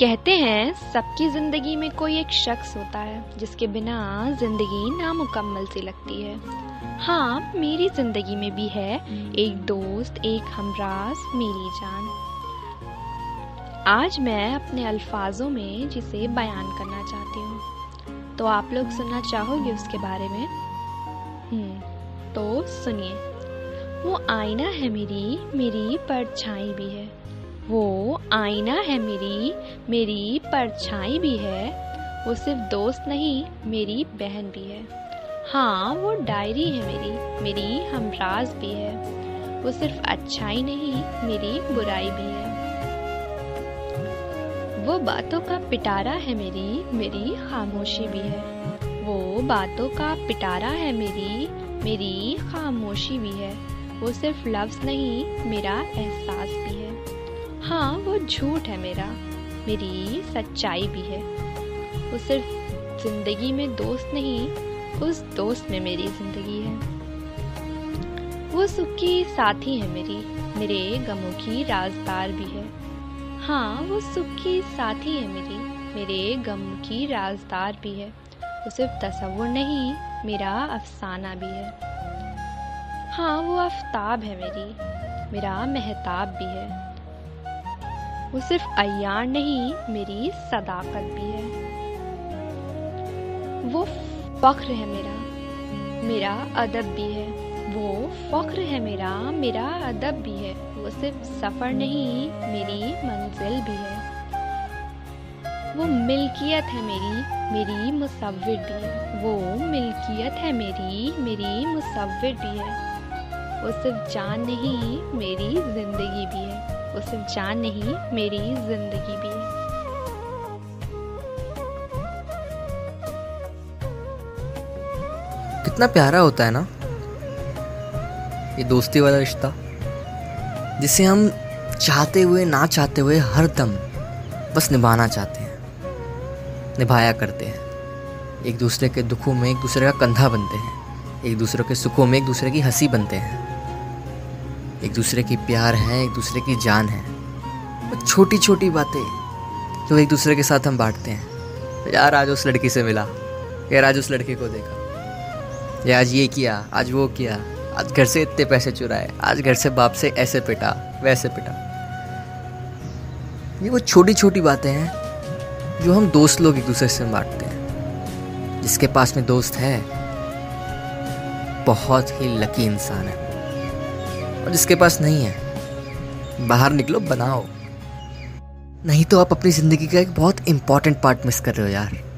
कहते हैं सबकी ज़िंदगी में कोई एक शख्स होता है जिसके बिना ज़िंदगी नामुकम्मल सी लगती है। हाँ मेरी ज़िंदगी में भी है एक दोस्त एक हमराज मेरी जान। आज मैं अपने अल्फाजों में जिसे बयान करना चाहती हूँ। तो आप लोग सुनना चाहोगे उसके बारे में? हम्म, तो सुनिए। वो आईना है मेरी मेरी परछाई भी है। वो आईना है मेरी मेरी परछाई भी है। वो सिर्फ़ दोस्त नहीं, मेरी बहन भी है। हाँ वो डायरी है मेरी मेरी हमराज भी है। वो सिर्फ़ अच्छाई नहीं, मेरी बुराई भी है। वो बातों का पिटारा है मेरी मेरी खामोशी भी है। वो बातों का पिटारा है मेरी मेरी खामोशी भी है। वो सिर्फ़ लफ्ज़ नहीं, मेरा एहसास भी है। हाँ वो झूठ है मेरा। मेरी सच्चाई भी है। वो सिर्फ़ ज़िंदगी में दोस्त नहीं, उस दोस्त में मेरी ज़िंदगी है। वो सुख की साथी है मेरी, मेरे गमों की राजदार भी है। हाँ वो सुख की साथी है मेरी, मेरे गम की राजदार भी है। वो सिर्फ़ तस्वुर नहीं, मेरा अफसाना भी है। हाँ वो आफ्ताब है मेरी, मेरा महताब भी है। वो सिर्फ़ अयार नहीं, मेरी सदाकत भी है। वो फख्र है मेरा मेरा अदब भी है। वो फख्र है मेरा मेरा अदब भी है। वो सिर्फ़ सफ़र नहीं, मेरी मंजिल भी है। वो मिल्कियत है मेरी मेरी मुसविर भी है। वो मिल्कियत है मेरी मेरी मुसविर भी है। वो सिर्फ़ जान नहीं, मेरी ज़िंदगी भी है। वो सिर्फ़ जान नहीं, मेरी ज़िंदगी भी। कितना प्यारा होता है ना, ये दोस्ती वाला रिश्ता, जिसे हम चाहते हुए, ना चाहते हुए, हर दम बस निभाना चाहते हैं, निभाया करते हैं। एक दूसरे के दुखों में एक दूसरे का कंधा बनते हैं, एक दूसरे के सुखों में एक दूसरे की हँसी बनते हैं। एक दूसरे की प्यार है, एक दूसरे की जान है। छोटी छोटी बातें जो एक दूसरे के साथ हम बांटते हैं। यार आज उस लड़की से मिला, यार आज उस लड़के को देखा। या आज ये किया, आज वो किया, आज घर से इतने पैसे चुराए, आज घर से बाप से ऐसे पिटा, वैसे पिटा। ये वो छोटी छोटी बातें हैं जो हम दोस्त लोग एक दूसरे से बांटते हैं। जिसके पास में दोस्त है, बहुत ही लकी इंसान है। और जिसके पास नहीं है। बाहर निकलो, बनाओ। नहीं तो आप अपनी ज़िंदगी का एक बहुत इंपॉर्टेंट पार्ट मिस कर रहे हो यार।